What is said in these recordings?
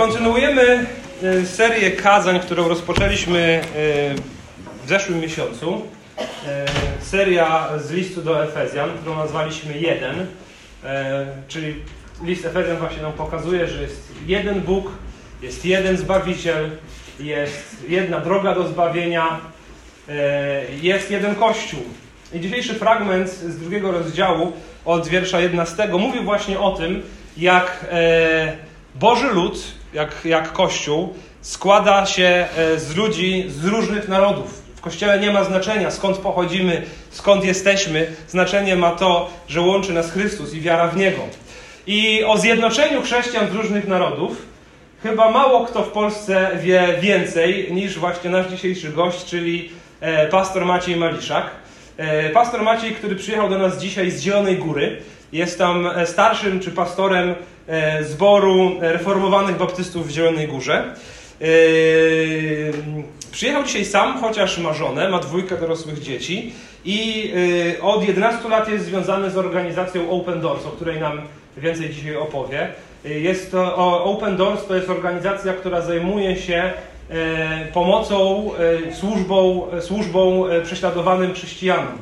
Kontynuujemy e, serię kazań, którą rozpoczęliśmy e, w zeszłym miesiącu. E, seria z listu do Efezjan, którą nazwaliśmy jeden, czyli list Efezjan właśnie nam pokazuje, że jest jeden Bóg, jest jeden Zbawiciel, jest jedna droga do zbawienia, jest jeden Kościół. I dzisiejszy fragment z drugiego rozdziału od wiersza 11 mówił właśnie o tym, jak Boży lud, jak, jak Kościół, składa się e, z ludzi z różnych narodów. W Kościele nie ma znaczenia, skąd pochodzimy, skąd jesteśmy. Znaczenie ma to, że łączy nas Chrystus i wiara w Niego. I o zjednoczeniu chrześcijan z różnych narodów chyba mało kto w Polsce wie więcej niż właśnie nasz dzisiejszy gość, czyli e, pastor Maciej Maliszak. E, pastor Maciej, który przyjechał do nas dzisiaj z Zielonej Góry, jest tam starszym czy pastorem zboru reformowanych baptystów w Zielonej Górze. E, przyjechał dzisiaj sam, chociaż ma żonę, ma dwójkę dorosłych dzieci i e, od 11 lat jest związany z organizacją Open Doors, o której nam więcej dzisiaj opowie. Jest to Open Doors to jest organizacja, która zajmuje się pomocą, służbą, służbą prześladowanym chrześcijanom.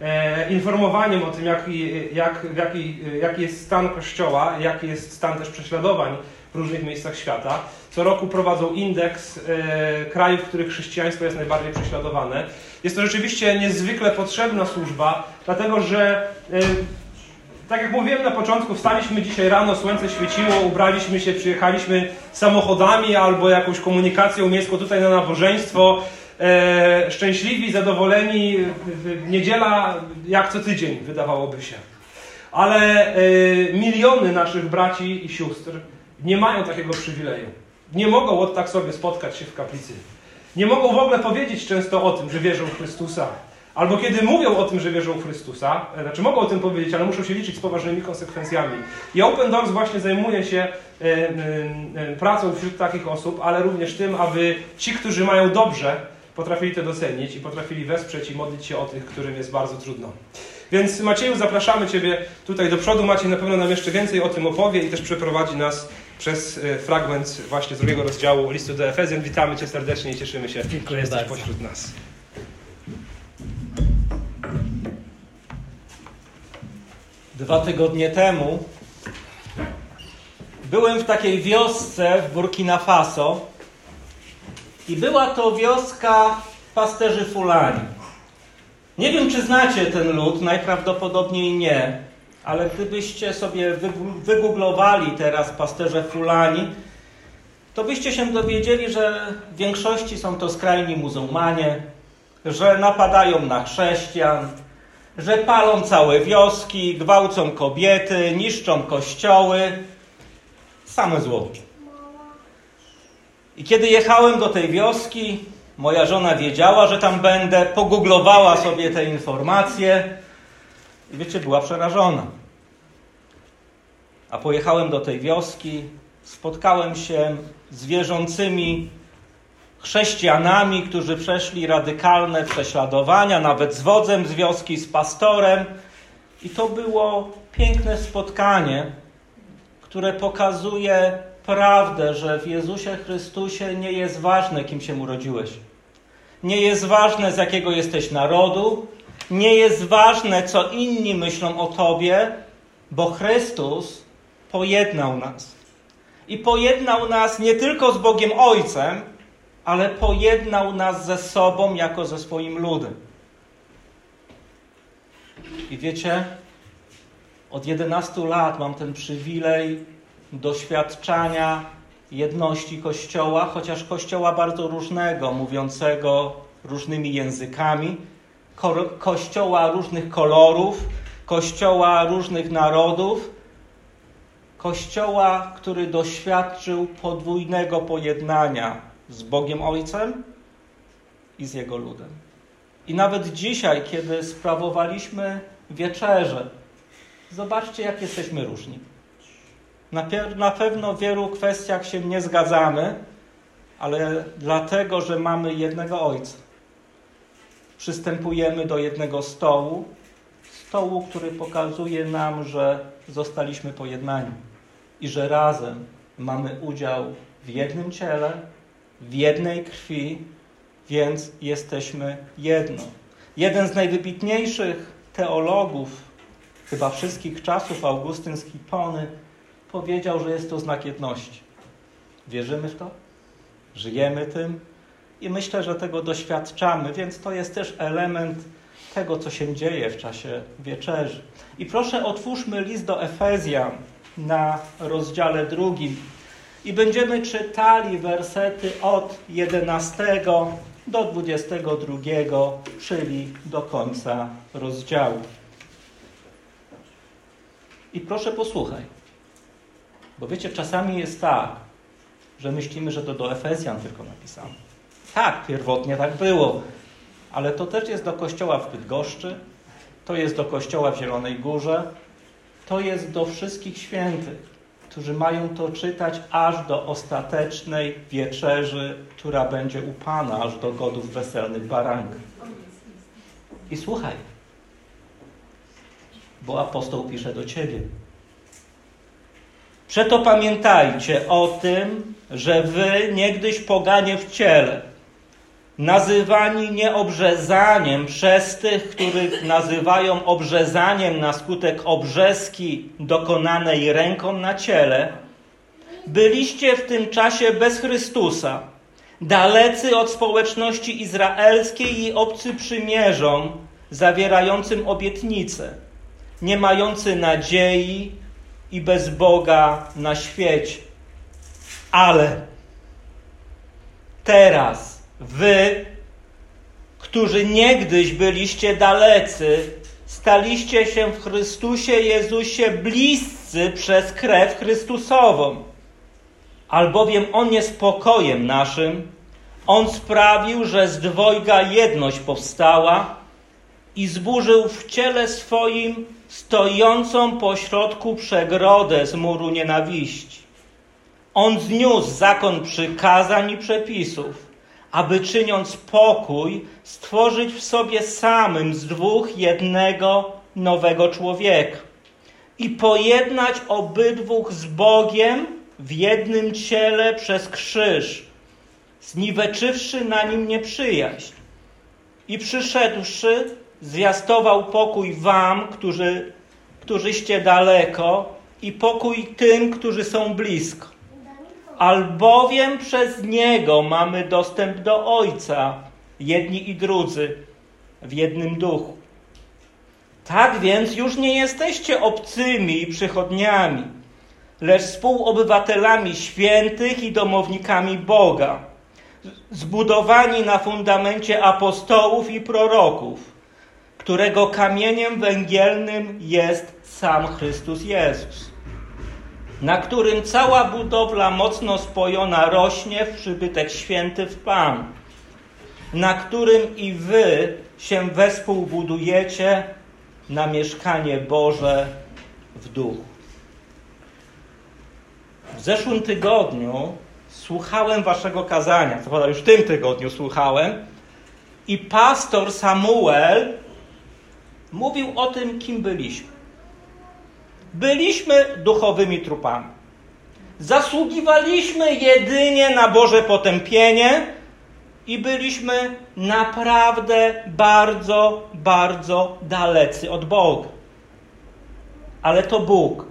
E, informowaniem o tym, jaki, jak, jaki, jaki jest stan Kościoła, jaki jest stan też prześladowań w różnych miejscach świata. Co roku prowadzą indeks e, krajów, w których chrześcijaństwo jest najbardziej prześladowane. Jest to rzeczywiście niezwykle potrzebna służba, dlatego że e, tak jak mówiłem na początku, wstaliśmy dzisiaj rano, słońce świeciło, ubraliśmy się, przyjechaliśmy samochodami albo jakąś komunikacją miejską tutaj na nabożeństwo e, szczęśliwi, zadowoleni, niedziela jak co tydzień, wydawałoby się. Ale e, miliony naszych braci i sióstr nie mają takiego przywileju. Nie mogą od tak sobie spotkać się w kaplicy. Nie mogą w ogóle powiedzieć często o tym, że wierzą w Chrystusa. Albo kiedy mówią o tym, że wierzą w Chrystusa, e, znaczy mogą o tym powiedzieć, ale muszą się liczyć z poważnymi konsekwencjami. I Open Doors właśnie zajmuje się e, e, pracą wśród takich osób, ale również tym, aby ci, którzy mają dobrze, potrafili to docenić i potrafili wesprzeć i modlić się o tych, którym jest bardzo trudno. Więc Macieju, zapraszamy Ciebie tutaj do przodu. Maciej na pewno nam jeszcze więcej o tym opowie i też przeprowadzi nas przez e, fragment właśnie z drugiego rozdziału listu do Efezjan. Witamy Cię serdecznie i cieszymy się, Dziękuję że jesteś bardzo. pośród nas. Dwa tygodnie temu byłem w takiej wiosce w Burkina Faso, i była to wioska pasterzy Fulani. Nie wiem, czy znacie ten lud, najprawdopodobniej nie, ale gdybyście sobie wygooglowali teraz pasterze Fulani, to byście się dowiedzieli, że w większości są to skrajni muzułmanie, że napadają na chrześcijan, że palą całe wioski, gwałcą kobiety, niszczą kościoły. Same zło. I kiedy jechałem do tej wioski, moja żona wiedziała, że tam będę, pogooglowała sobie te informacje i wiecie, była przerażona. A pojechałem do tej wioski, spotkałem się z wierzącymi chrześcijanami, którzy przeszli radykalne prześladowania, nawet z wodzem z wioski, z pastorem. I to było piękne spotkanie, które pokazuje prawdę, że w Jezusie Chrystusie nie jest ważne, kim się urodziłeś. Nie jest ważne, z jakiego jesteś narodu. Nie jest ważne, co inni myślą o tobie, bo Chrystus pojednał nas. I pojednał nas nie tylko z Bogiem Ojcem, ale pojednał nas ze sobą jako ze swoim ludem. I wiecie, od 11 lat mam ten przywilej doświadczania jedności Kościoła, chociaż Kościoła bardzo różnego, mówiącego różnymi językami, ko Kościoła różnych kolorów, Kościoła różnych narodów, Kościoła, który doświadczył podwójnego pojednania z Bogiem Ojcem i z Jego ludem. I nawet dzisiaj, kiedy sprawowaliśmy wieczerze, zobaczcie, jak jesteśmy różni. Na, na pewno w wielu kwestiach się nie zgadzamy, ale dlatego, że mamy jednego Ojca. Przystępujemy do jednego stołu, stołu, który pokazuje nam, że zostaliśmy pojednani i że razem mamy udział w jednym ciele, w jednej krwi, więc jesteśmy jedno. Jeden z najwybitniejszych teologów, chyba wszystkich czasów, Augustyn z Hipony, powiedział, że jest to znak jedności. Wierzymy w to? Żyjemy tym? I myślę, że tego doświadczamy, więc to jest też element tego, co się dzieje w czasie wieczerzy. I proszę, otwórzmy list do Efezjan na rozdziale drugim i będziemy czytali wersety od 11 do 22, czyli do końca rozdziału. I proszę posłuchaj, bo wiecie, czasami jest tak, że myślimy, że to do Efezjan tylko napisano. Tak, pierwotnie tak było, ale to też jest do kościoła w Bydgoszczy, to jest do kościoła w Zielonej Górze, to jest do wszystkich świętych, którzy mają to czytać aż do ostatecznej wieczerzy, która będzie u Pana, aż do godów weselnych baranka. I słuchaj, bo apostoł pisze do ciebie. Przeto pamiętajcie o tym, że wy niegdyś poganie w ciele, nazywani nieobrzezaniem przez tych, których nazywają obrzezaniem na skutek obrzeski dokonanej ręką na ciele, byliście w tym czasie bez Chrystusa, dalecy od społeczności izraelskiej i obcy przymierzom, zawierającym obietnice, nie mający nadziei i bez Boga na świecie. Ale teraz, Wy, którzy niegdyś byliście dalecy, staliście się w Chrystusie Jezusie bliscy przez krew Chrystusową. Albowiem On jest pokojem naszym, On sprawił, że z dwojga jedność powstała i zburzył w ciele swoim stojącą pośrodku przegrodę z muru nienawiści. On zniósł zakon przykazań i przepisów aby czyniąc pokój, stworzyć w sobie samym z dwóch jednego nowego człowieka i pojednać obydwóch z Bogiem w jednym ciele przez krzyż, zniweczywszy na nim nieprzyjaźń. I przyszedłszy, zwiastował pokój wam, którzy, którzyście daleko, i pokój tym, którzy są blisko albowiem przez Niego mamy dostęp do Ojca, jedni i drudzy, w jednym duchu. Tak więc już nie jesteście obcymi i przychodniami, lecz współobywatelami świętych i domownikami Boga, zbudowani na fundamencie apostołów i proroków, którego kamieniem węgielnym jest sam Chrystus Jezus na którym cała budowla mocno spojona rośnie w przybytek święty w Pan, na którym i wy się wespół budujecie na mieszkanie Boże w duchu. W zeszłym tygodniu słuchałem waszego kazania, co prawda już w tym tygodniu słuchałem, i pastor Samuel mówił o tym, kim byliśmy. Byliśmy duchowymi trupami. Zasługiwaliśmy jedynie na Boże potępienie i byliśmy naprawdę bardzo, bardzo dalecy od Boga. Ale to Bóg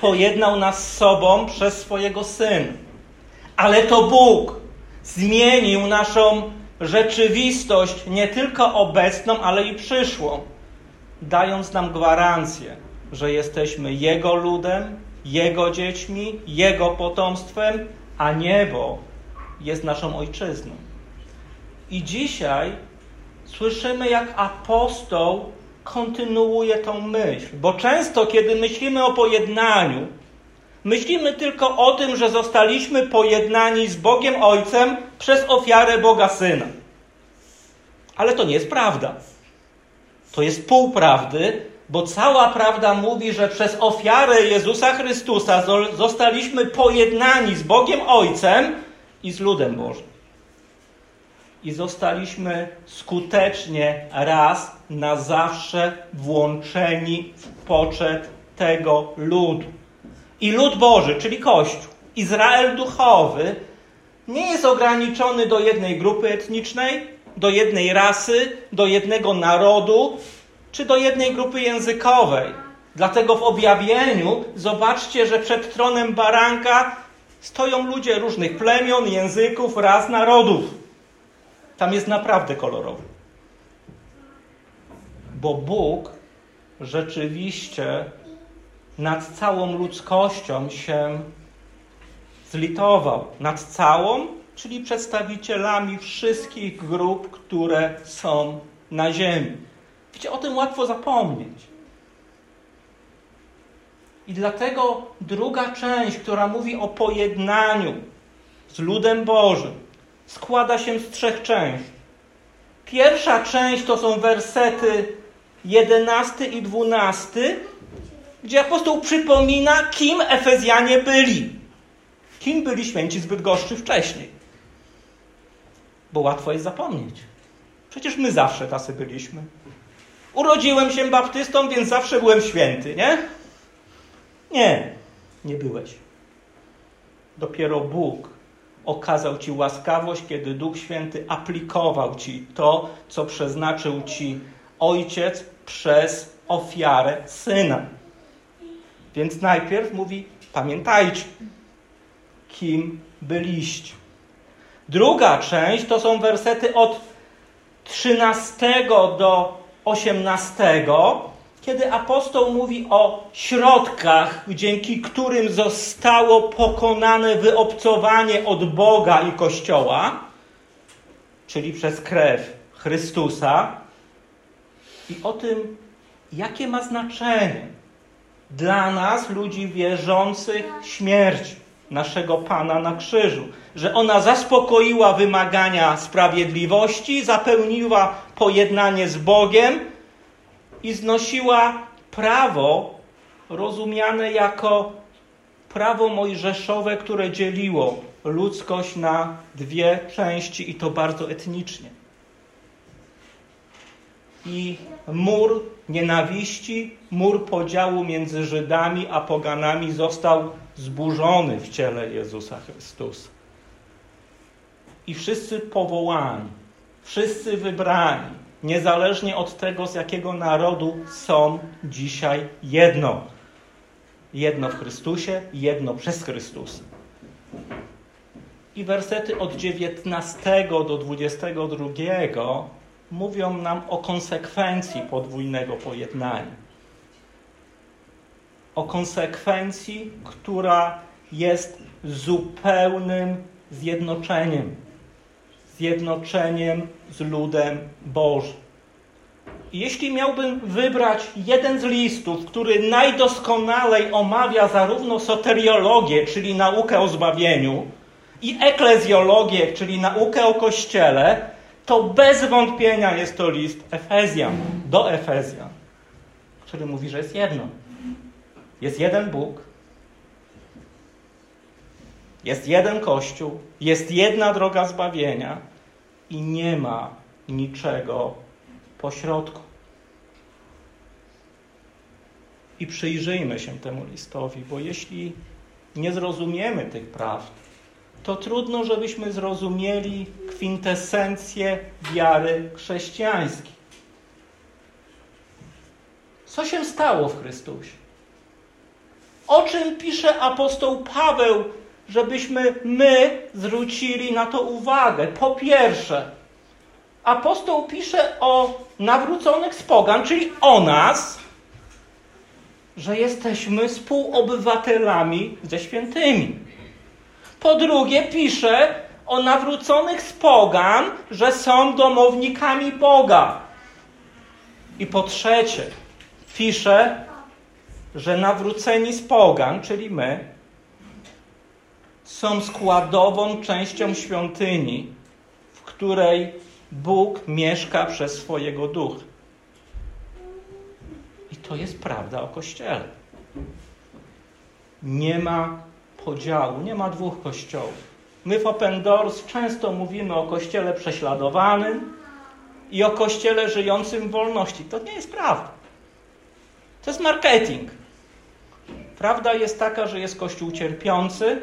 pojednał nas z sobą przez swojego Syna. Ale to Bóg zmienił naszą rzeczywistość, nie tylko obecną, ale i przyszłą, dając nam gwarancję, że jesteśmy Jego ludem, Jego dziećmi, Jego potomstwem, a niebo jest naszą ojczyzną. I dzisiaj słyszymy, jak apostoł kontynuuje tą myśl, bo często, kiedy myślimy o pojednaniu, myślimy tylko o tym, że zostaliśmy pojednani z Bogiem Ojcem przez ofiarę Boga Syna. Ale to nie jest prawda. To jest pół prawdy, bo cała prawda mówi, że przez ofiarę Jezusa Chrystusa zostaliśmy pojednani z Bogiem Ojcem i z ludem Bożym. I zostaliśmy skutecznie raz na zawsze włączeni w poczet tego ludu. I lud Boży, czyli Kościół, Izrael duchowy, nie jest ograniczony do jednej grupy etnicznej, do jednej rasy, do jednego narodu czy do jednej grupy językowej. Dlatego w objawieniu zobaczcie, że przed tronem baranka stoją ludzie różnych plemion, języków, ras, narodów. Tam jest naprawdę kolorowo. Bo Bóg rzeczywiście nad całą ludzkością się zlitował. Nad całą, czyli przedstawicielami wszystkich grup, które są na ziemi. Wiecie, o tym łatwo zapomnieć. I dlatego druga część, która mówi o pojednaniu z ludem Bożym, składa się z trzech części. Pierwsza część to są wersety 11 i 12, gdzie apostoł przypomina, kim Efezjanie byli. Kim byli święci zbyt goszczy wcześniej. Bo łatwo jest zapomnieć. Przecież my zawsze tacy byliśmy. Urodziłem się baptystą, więc zawsze byłem święty, nie? Nie, nie byłeś. Dopiero Bóg okazał Ci łaskawość, kiedy Duch Święty aplikował Ci to, co przeznaczył Ci Ojciec przez ofiarę Syna. Więc najpierw mówi: pamiętajcie, kim byliście. Druga część to są wersety od 13 do 18, kiedy apostoł mówi o środkach, dzięki którym zostało pokonane wyobcowanie od Boga i Kościoła, czyli przez krew Chrystusa, i o tym, jakie ma znaczenie dla nas, ludzi wierzących, śmierć naszego Pana na krzyżu. Że ona zaspokoiła wymagania sprawiedliwości, zapełniła pojednanie z Bogiem i znosiła prawo rozumiane jako prawo mojżeszowe, które dzieliło ludzkość na dwie części i to bardzo etnicznie. I mur nienawiści, mur podziału między Żydami a poganami został zburzony w ciele Jezusa Chrystusa. I wszyscy powołani, wszyscy wybrani, niezależnie od tego, z jakiego narodu są dzisiaj jedno. Jedno w Chrystusie, jedno przez Chrystusa. I wersety od 19 do 22 mówią nam o konsekwencji podwójnego pojednania o konsekwencji, która jest zupełnym zjednoczeniem. Zjednoczeniem z ludem Bożym. Jeśli miałbym wybrać jeden z listów, który najdoskonalej omawia zarówno soteriologię, czyli naukę o zbawieniu, i eklezjologię, czyli naukę o Kościele, to bez wątpienia jest to list Efezjan, do Efezjan, który mówi, że jest jedno. Jest jeden Bóg, jest jeden Kościół, jest jedna droga zbawienia i nie ma niczego pośrodku. I przyjrzyjmy się temu listowi, bo jeśli nie zrozumiemy tych prawd, to trudno, żebyśmy zrozumieli kwintesencję wiary chrześcijańskiej. Co się stało w Chrystusie? O czym pisze apostoł Paweł, żebyśmy my zwrócili na to uwagę? Po pierwsze, apostoł pisze o nawróconych z pogan, czyli o nas, że jesteśmy współobywatelami ze świętymi. Po drugie, pisze o nawróconych z pogan, że są domownikami Boga. I po trzecie, pisze że nawróceni z pogan, czyli my, są składową częścią świątyni, w której Bóg mieszka przez swojego ducha. I to jest prawda o Kościele. Nie ma podziału, nie ma dwóch kościołów. My w Open Doors często mówimy o Kościele prześladowanym i o Kościele żyjącym w wolności. To nie jest prawda. To jest marketing. Prawda jest taka, że jest Kościół cierpiący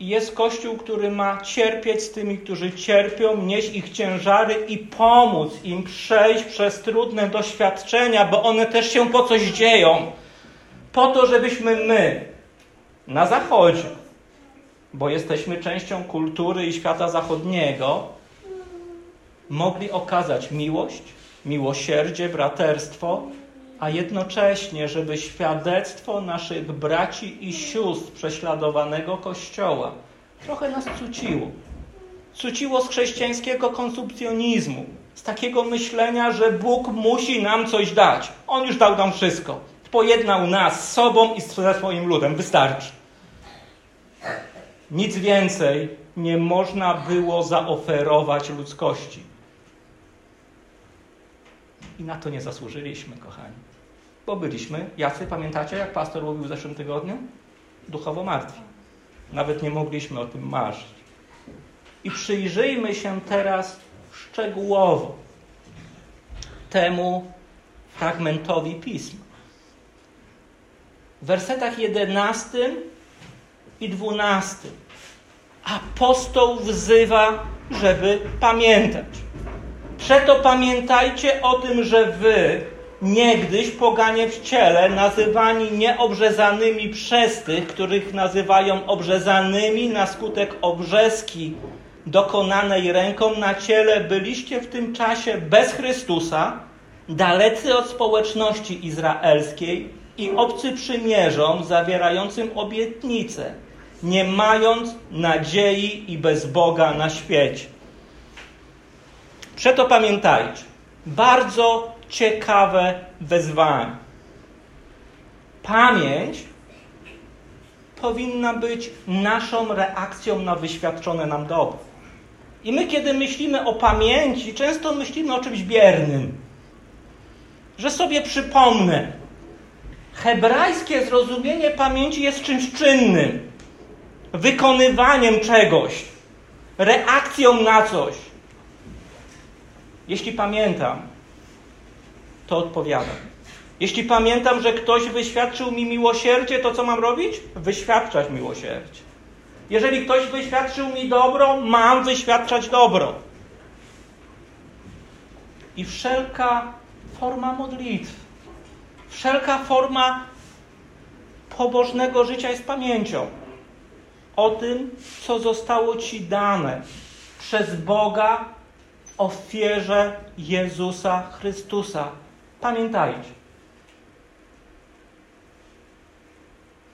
i jest Kościół, który ma cierpieć z tymi, którzy cierpią, nieść ich ciężary i pomóc im przejść przez trudne doświadczenia, bo one też się po coś dzieją. Po to, żebyśmy my na Zachodzie, bo jesteśmy częścią kultury i świata zachodniego, mogli okazać miłość, miłosierdzie, braterstwo, a jednocześnie, żeby świadectwo naszych braci i sióstr prześladowanego Kościoła trochę nas cuciło. Cuciło z chrześcijańskiego konsumpcjonizmu, z takiego myślenia, że Bóg musi nam coś dać. On już dał nam wszystko. Pojednał nas z sobą i ze swoim ludem. Wystarczy. Nic więcej nie można było zaoferować ludzkości. I na to nie zasłużyliśmy, kochani. Bo byliśmy, jacy pamiętacie, jak pastor mówił w zeszłym tygodniu? Duchowo martwi. Nawet nie mogliśmy o tym marzyć. I przyjrzyjmy się teraz szczegółowo temu fragmentowi pisma. W wersetach 11 i 12 apostoł wzywa, żeby pamiętać. Przeto pamiętajcie o tym, że wy, niegdyś poganie w ciele, nazywani nieobrzezanymi przez tych, których nazywają obrzezanymi na skutek obrzeski dokonanej ręką na ciele, byliście w tym czasie bez Chrystusa, dalecy od społeczności izraelskiej i obcy przymierzom zawierającym obietnice, nie mając nadziei i bez Boga na świecie. Przeto pamiętajcie, bardzo ciekawe wezwanie. Pamięć powinna być naszą reakcją na wyświadczone nam dobro. I my, kiedy myślimy o pamięci, często myślimy o czymś biernym. Że sobie przypomnę. Hebrajskie zrozumienie pamięci jest czymś czynnym, wykonywaniem czegoś, reakcją na coś. Jeśli pamiętam, to odpowiadam. Jeśli pamiętam, że ktoś wyświadczył mi miłosierdzie, to co mam robić? Wyświadczać miłosierdzie. Jeżeli ktoś wyświadczył mi dobro, mam wyświadczać dobro. I wszelka forma modlitw, wszelka forma pobożnego życia jest pamięcią o tym, co zostało Ci dane przez Boga w ofierze Jezusa Chrystusa. Pamiętajcie.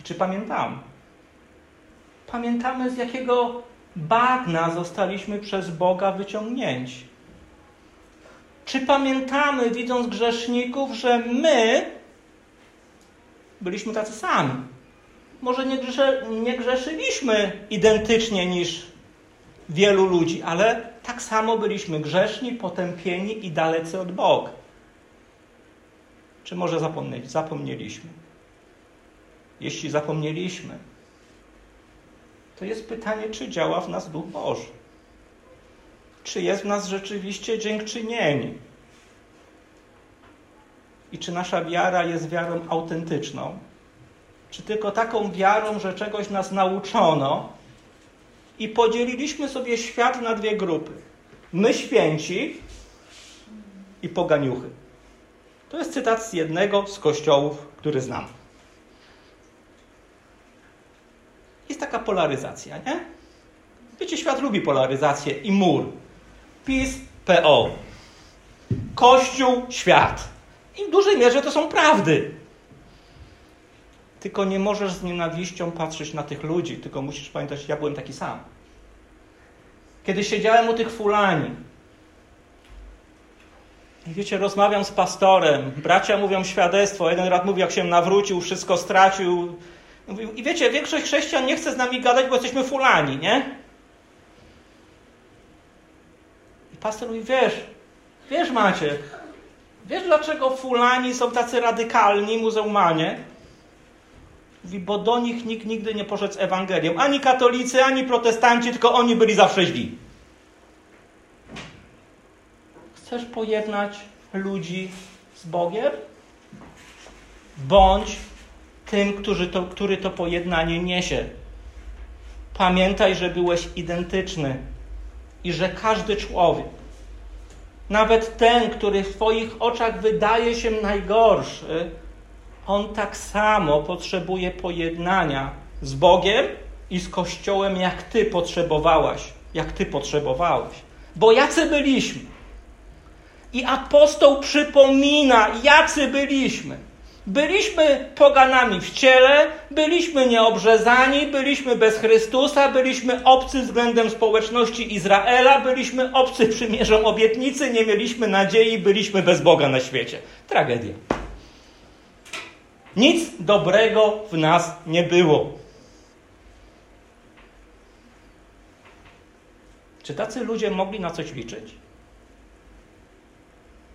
Czy pamiętamy? Pamiętamy, z jakiego bagna zostaliśmy przez Boga wyciągnięci. Czy pamiętamy, widząc grzeszników, że my byliśmy tacy sami? Może nie, grze, nie grzeszyliśmy identycznie niż wielu ludzi, ale tak samo byliśmy grzeszni, potępieni i dalecy od Boga. Czy może zapomnieli, zapomnieliśmy? Jeśli zapomnieliśmy, to jest pytanie, czy działa w nas Duch Boży. Czy jest w nas rzeczywiście dziękczynienie? I czy nasza wiara jest wiarą autentyczną? Czy tylko taką wiarą, że czegoś nas nauczono i podzieliliśmy sobie świat na dwie grupy? My święci i poganiuchy. To jest cytat z jednego z kościołów, który znam. Jest taka polaryzacja, nie? Wiecie, świat lubi polaryzację i mur. PiS, PO. Kościół, świat. I w dużej mierze to są prawdy. Tylko nie możesz z nienawiścią patrzeć na tych ludzi, tylko musisz pamiętać, ja byłem taki sam. Kiedy siedziałem u tych fulani, i wiecie, rozmawiam z pastorem, bracia mówią świadectwo, jeden rad mówi, jak się nawrócił, wszystko stracił. I wiecie, większość chrześcijan nie chce z nami gadać, bo jesteśmy fulani, nie? I pastor mówi, wiesz, wiesz Maciek, wiesz dlaczego fulani są tacy radykalni, muzułmanie? Mówi, bo do nich nikt nigdy nie poszedł z Ewangelią. Ani katolicy, ani protestanci, tylko oni byli zawsze źli. Chcesz pojednać ludzi z Bogiem? Bądź tym, który to, który to pojednanie niesie. Pamiętaj, że byłeś identyczny i że każdy człowiek, nawet ten, który w Twoich oczach wydaje się najgorszy, on tak samo potrzebuje pojednania z Bogiem i z Kościołem, jak Ty potrzebowałaś, jak Ty potrzebowałeś. Bo jacy byliśmy? I apostoł przypomina, jacy byliśmy. Byliśmy poganami w ciele, byliśmy nieobrzezani, byliśmy bez Chrystusa, byliśmy obcy względem społeczności Izraela, byliśmy obcy przymierzą obietnicy, nie mieliśmy nadziei, byliśmy bez Boga na świecie. Tragedia. Nic dobrego w nas nie było. Czy tacy ludzie mogli na coś liczyć?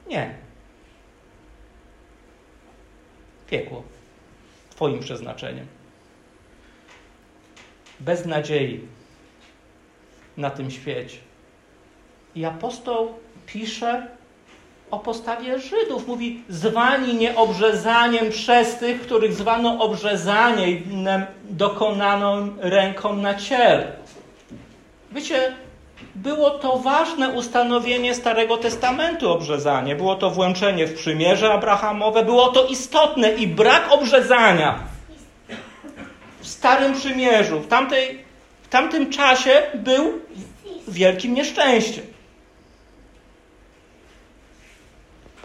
Nie. Piekło. Twoim przeznaczeniem. Bez nadziei na tym świecie. I apostoł pisze o postawie Żydów. Mówi, zwani nieobrzezaniem przez tych, których zwano obrzezaniem dokonano ręką na ciele. Wiecie, było to ważne ustanowienie Starego Testamentu obrzezanie. Było to włączenie w przymierze Abrahamowe. Było to istotne i brak obrzezania w Starym Przymierzu, w, tamtej, w tamtym czasie był wielkim nieszczęściem.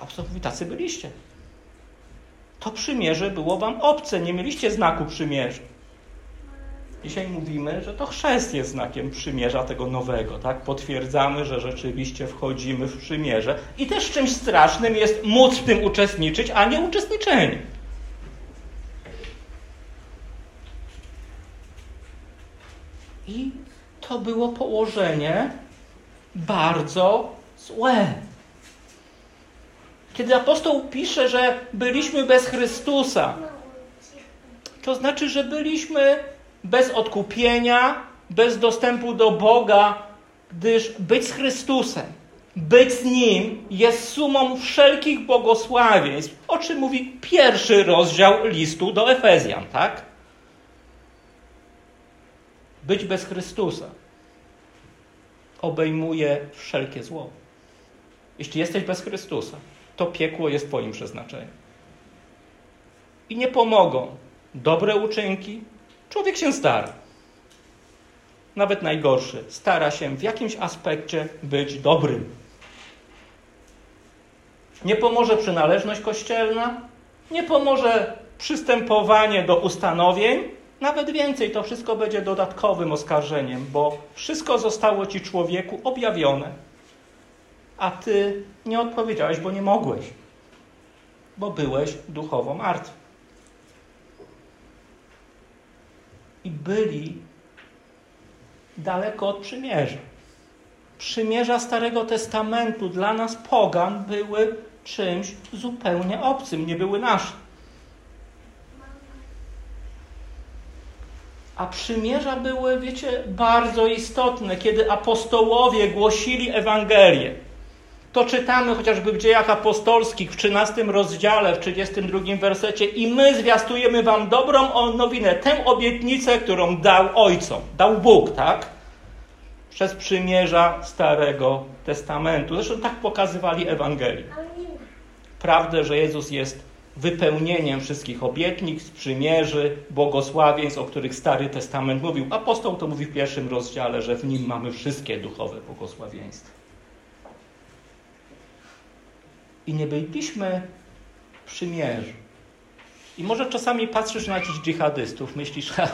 Apostoł mówi, tacy byliście. To przymierze było wam obce, nie mieliście znaku przymierza. Dzisiaj mówimy, że to chrzest jest znakiem przymierza tego nowego, tak? Potwierdzamy, że rzeczywiście wchodzimy w przymierze i też czymś strasznym jest móc w tym uczestniczyć, a nie uczestniczenie. I to było położenie bardzo złe. Kiedy apostoł pisze, że byliśmy bez Chrystusa, to znaczy, że byliśmy bez odkupienia, bez dostępu do Boga, gdyż być z Chrystusem, być z Nim jest sumą wszelkich błogosławieństw, o czym mówi pierwszy rozdział listu do Efezjan, tak? Być bez Chrystusa obejmuje wszelkie zło. Jeśli jesteś bez Chrystusa, to piekło jest Twoim przeznaczeniem. I nie pomogą dobre uczynki, Człowiek się stara. Nawet najgorszy stara się w jakimś aspekcie być dobrym. Nie pomoże przynależność kościelna, nie pomoże przystępowanie do ustanowień, nawet więcej, to wszystko będzie dodatkowym oskarżeniem, bo wszystko zostało ci człowieku objawione, a ty nie odpowiedziałeś, bo nie mogłeś, bo byłeś duchowo martwy. i byli daleko od przymierza. Przymierza Starego Testamentu dla nas pogan były czymś zupełnie obcym, nie były nasze. A przymierza były, wiecie, bardzo istotne, kiedy apostołowie głosili Ewangelię to czytamy chociażby w dziejach apostolskich w 13 rozdziale, w 32 wersecie i my zwiastujemy wam dobrą nowinę, tę obietnicę, którą dał ojcom, dał Bóg, tak? Przez przymierza Starego Testamentu. Zresztą tak pokazywali Ewangelii. Prawdę, że Jezus jest wypełnieniem wszystkich obietnic, przymierzy, błogosławieństw, o których Stary Testament mówił. Apostoł to mówi w pierwszym rozdziale, że w nim mamy wszystkie duchowe błogosławieństwa. I nie byliśmy przymierzy. I może czasami patrzysz na jakichś dżihadystów, myślisz, ha,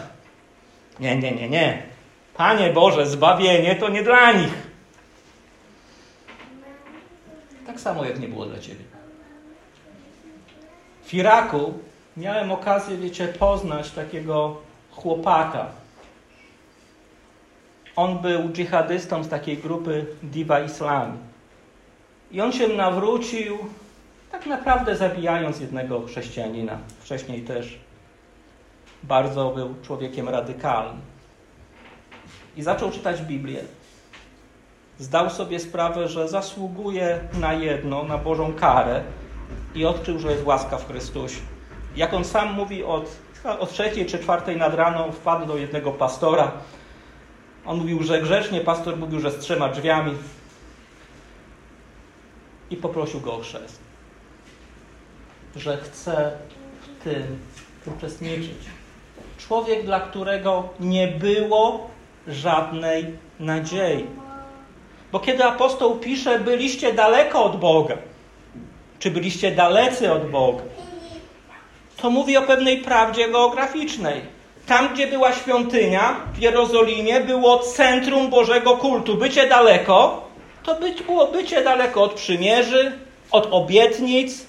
nie, nie, nie, nie. Panie Boże, zbawienie to nie dla nich. Tak samo jak nie było dla Ciebie. W Iraku miałem okazję, wiecie, poznać takiego chłopaka. On był dżihadystą z takiej grupy Diva Islami. I on się nawrócił, tak naprawdę zabijając jednego chrześcijanina. Wcześniej też bardzo był człowiekiem radykalnym. I zaczął czytać Biblię. Zdał sobie sprawę, że zasługuje na jedno, na Bożą karę i odkrył, że jest łaska w Chrystusie. Jak on sam mówi, od o trzeciej czy czwartej nad raną wpadł do jednego pastora. On mówił, że grzecznie, pastor mówił, że z trzema drzwiami i poprosił go o chrzest. Że chce w tym uczestniczyć. Człowiek, dla którego nie było żadnej nadziei. Bo kiedy apostoł pisze, byliście daleko od Boga, czy byliście dalecy od Boga, to mówi o pewnej prawdzie geograficznej. Tam, gdzie była świątynia w Jerozolimie, było centrum Bożego kultu. Bycie daleko, to było bycie daleko od przymierzy, od obietnic,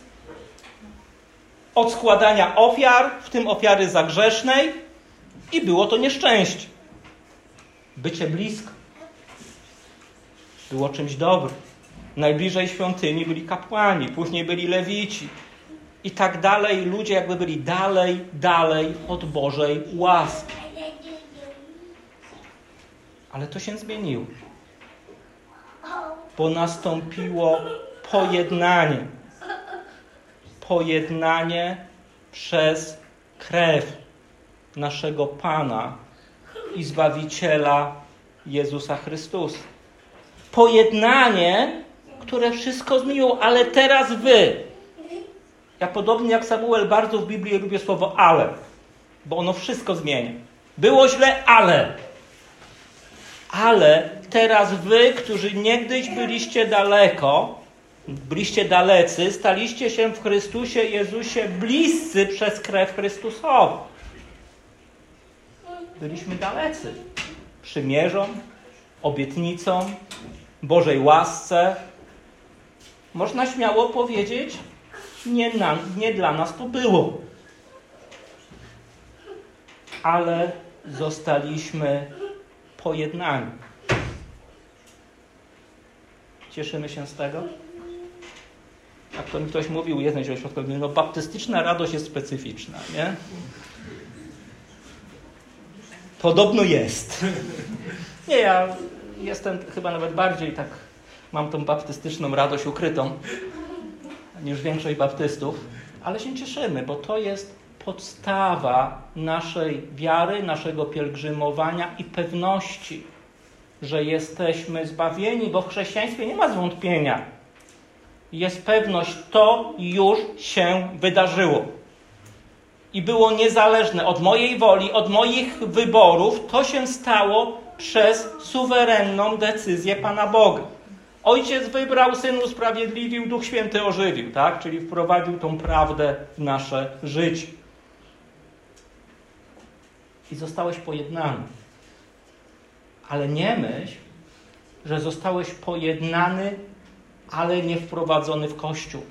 od składania ofiar, w tym ofiary zagrzesznej, i było to nieszczęście. Bycie blisko było czymś dobrym. Najbliżej świątyni byli kapłani, później byli lewici. I tak dalej, ludzie jakby byli dalej, dalej od Bożej łaski. Ale to się zmieniło, bo nastąpiło pojednanie. Pojednanie przez krew naszego Pana i Zbawiciela Jezusa Chrystusa pojednanie, które wszystko zmieniło, ale teraz wy. Ja podobnie jak Samuel bardzo w Biblii lubię słowo ale, bo ono wszystko zmienia. Było źle, ale. Ale teraz wy, którzy niegdyś byliście daleko, byliście dalecy, staliście się w Chrystusie Jezusie bliscy przez krew Chrystusową. Byliśmy dalecy. Przymierzą, obietnicą, Bożej łasce, można śmiało powiedzieć, nie, nam, nie dla nas to było. Ale zostaliśmy pojednani. Cieszymy się z tego? Jak to mi ktoś mówił, jeden się ośrodkowy, no baptystyczna radość jest specyficzna, nie? Podobno jest. Nie, ja jestem chyba nawet bardziej tak, mam tą baptystyczną radość ukrytą niż większość baptystów, ale się cieszymy, bo to jest podstawa naszej wiary, naszego pielgrzymowania i pewności, że jesteśmy zbawieni, bo w chrześcijaństwie nie ma zwątpienia. Jest pewność, to już się wydarzyło. I było niezależne od mojej woli, od moich wyborów, to się stało przez suwerenną decyzję Pana Boga. Ojciec wybrał, Syn usprawiedliwił, Duch Święty ożywił, tak? Czyli wprowadził tą prawdę w nasze życie. I zostałeś pojednany. Ale nie myśl, że zostałeś pojednany, ale nie wprowadzony w Kościół.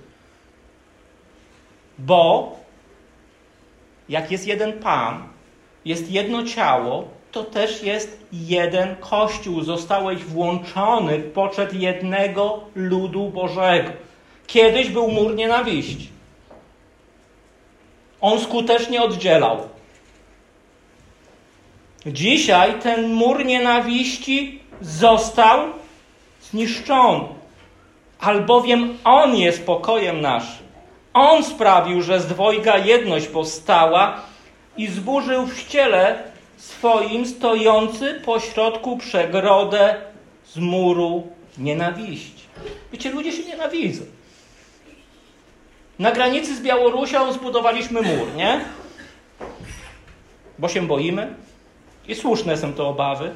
Bo jak jest jeden Pan, jest jedno ciało, to też jest jeden Kościół. Zostałeś włączony w poczet jednego ludu Bożego. Kiedyś był mur nienawiści. On skutecznie oddzielał. Dzisiaj ten mur nienawiści został zniszczony, albowiem On jest pokojem naszym. On sprawił, że z dwojga jedność powstała i zburzył w ściele swoim stojący pośrodku przegrodę z muru nienawiści. Wiecie, ludzie się nienawidzą. Na granicy z Białorusią zbudowaliśmy mur, nie? Bo się boimy. I słuszne są to obawy.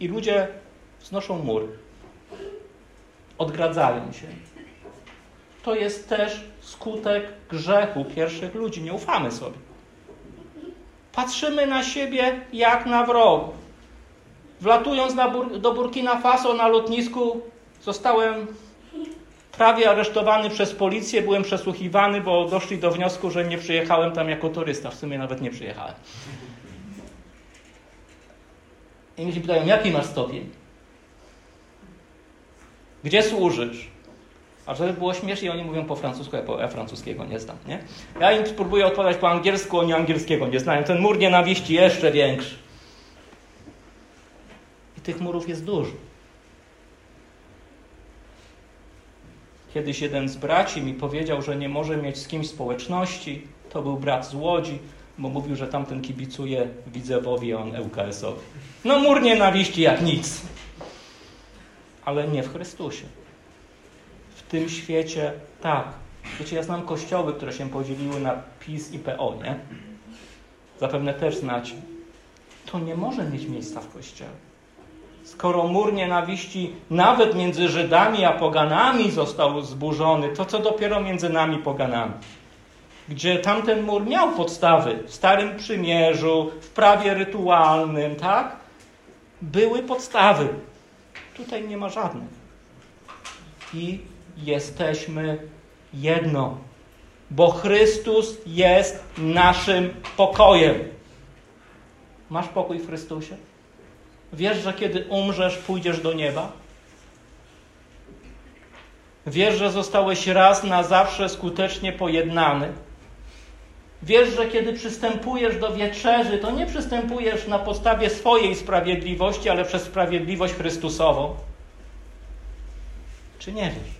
I ludzie znoszą mur. Odgradzają się. To jest też skutek grzechu pierwszych ludzi. Nie ufamy sobie. Patrzymy na siebie jak na wrogów. Wlatując Bur do Burkina Faso na lotnisku, zostałem prawie aresztowany przez policję, byłem przesłuchiwany, bo doszli do wniosku, że nie przyjechałem tam jako turysta. W sumie nawet nie przyjechałem. I mi się pytają, jaki masz stopień? Gdzie służysz? A żeby było śmiesznie, oni mówią po francusku, ja, po, ja francuskiego nie znam, nie? Ja im spróbuję odpowiadać po angielsku, oni angielskiego nie znają. Ten mur nienawiści jeszcze większy. I tych murów jest dużo. Kiedyś jeden z braci mi powiedział, że nie może mieć z kimś społeczności, To był brat z Łodzi, bo mówił, że tamten kibicuje Widzewowi, a on ŁKS-owi. No mur nienawiści jak nic. Ale nie w Chrystusie. W tym świecie tak. Wiecie, ja znam kościoły, które się podzieliły na PiS i PO, nie? Zapewne też znacie. To nie może mieć miejsca w kościele. Skoro mur nienawiści nawet między Żydami a poganami został zburzony, to co dopiero między nami poganami? Gdzie tamten mur miał podstawy w Starym Przymierzu, w prawie rytualnym, tak? Były podstawy. Tutaj nie ma żadnych. I jesteśmy jedno, bo Chrystus jest naszym pokojem. Masz pokój w Chrystusie? Wiesz, że kiedy umrzesz, pójdziesz do nieba? Wiesz, że zostałeś raz na zawsze skutecznie pojednany? Wiesz, że kiedy przystępujesz do wieczerzy, to nie przystępujesz na podstawie swojej sprawiedliwości, ale przez sprawiedliwość Chrystusową? Czy nie wiesz?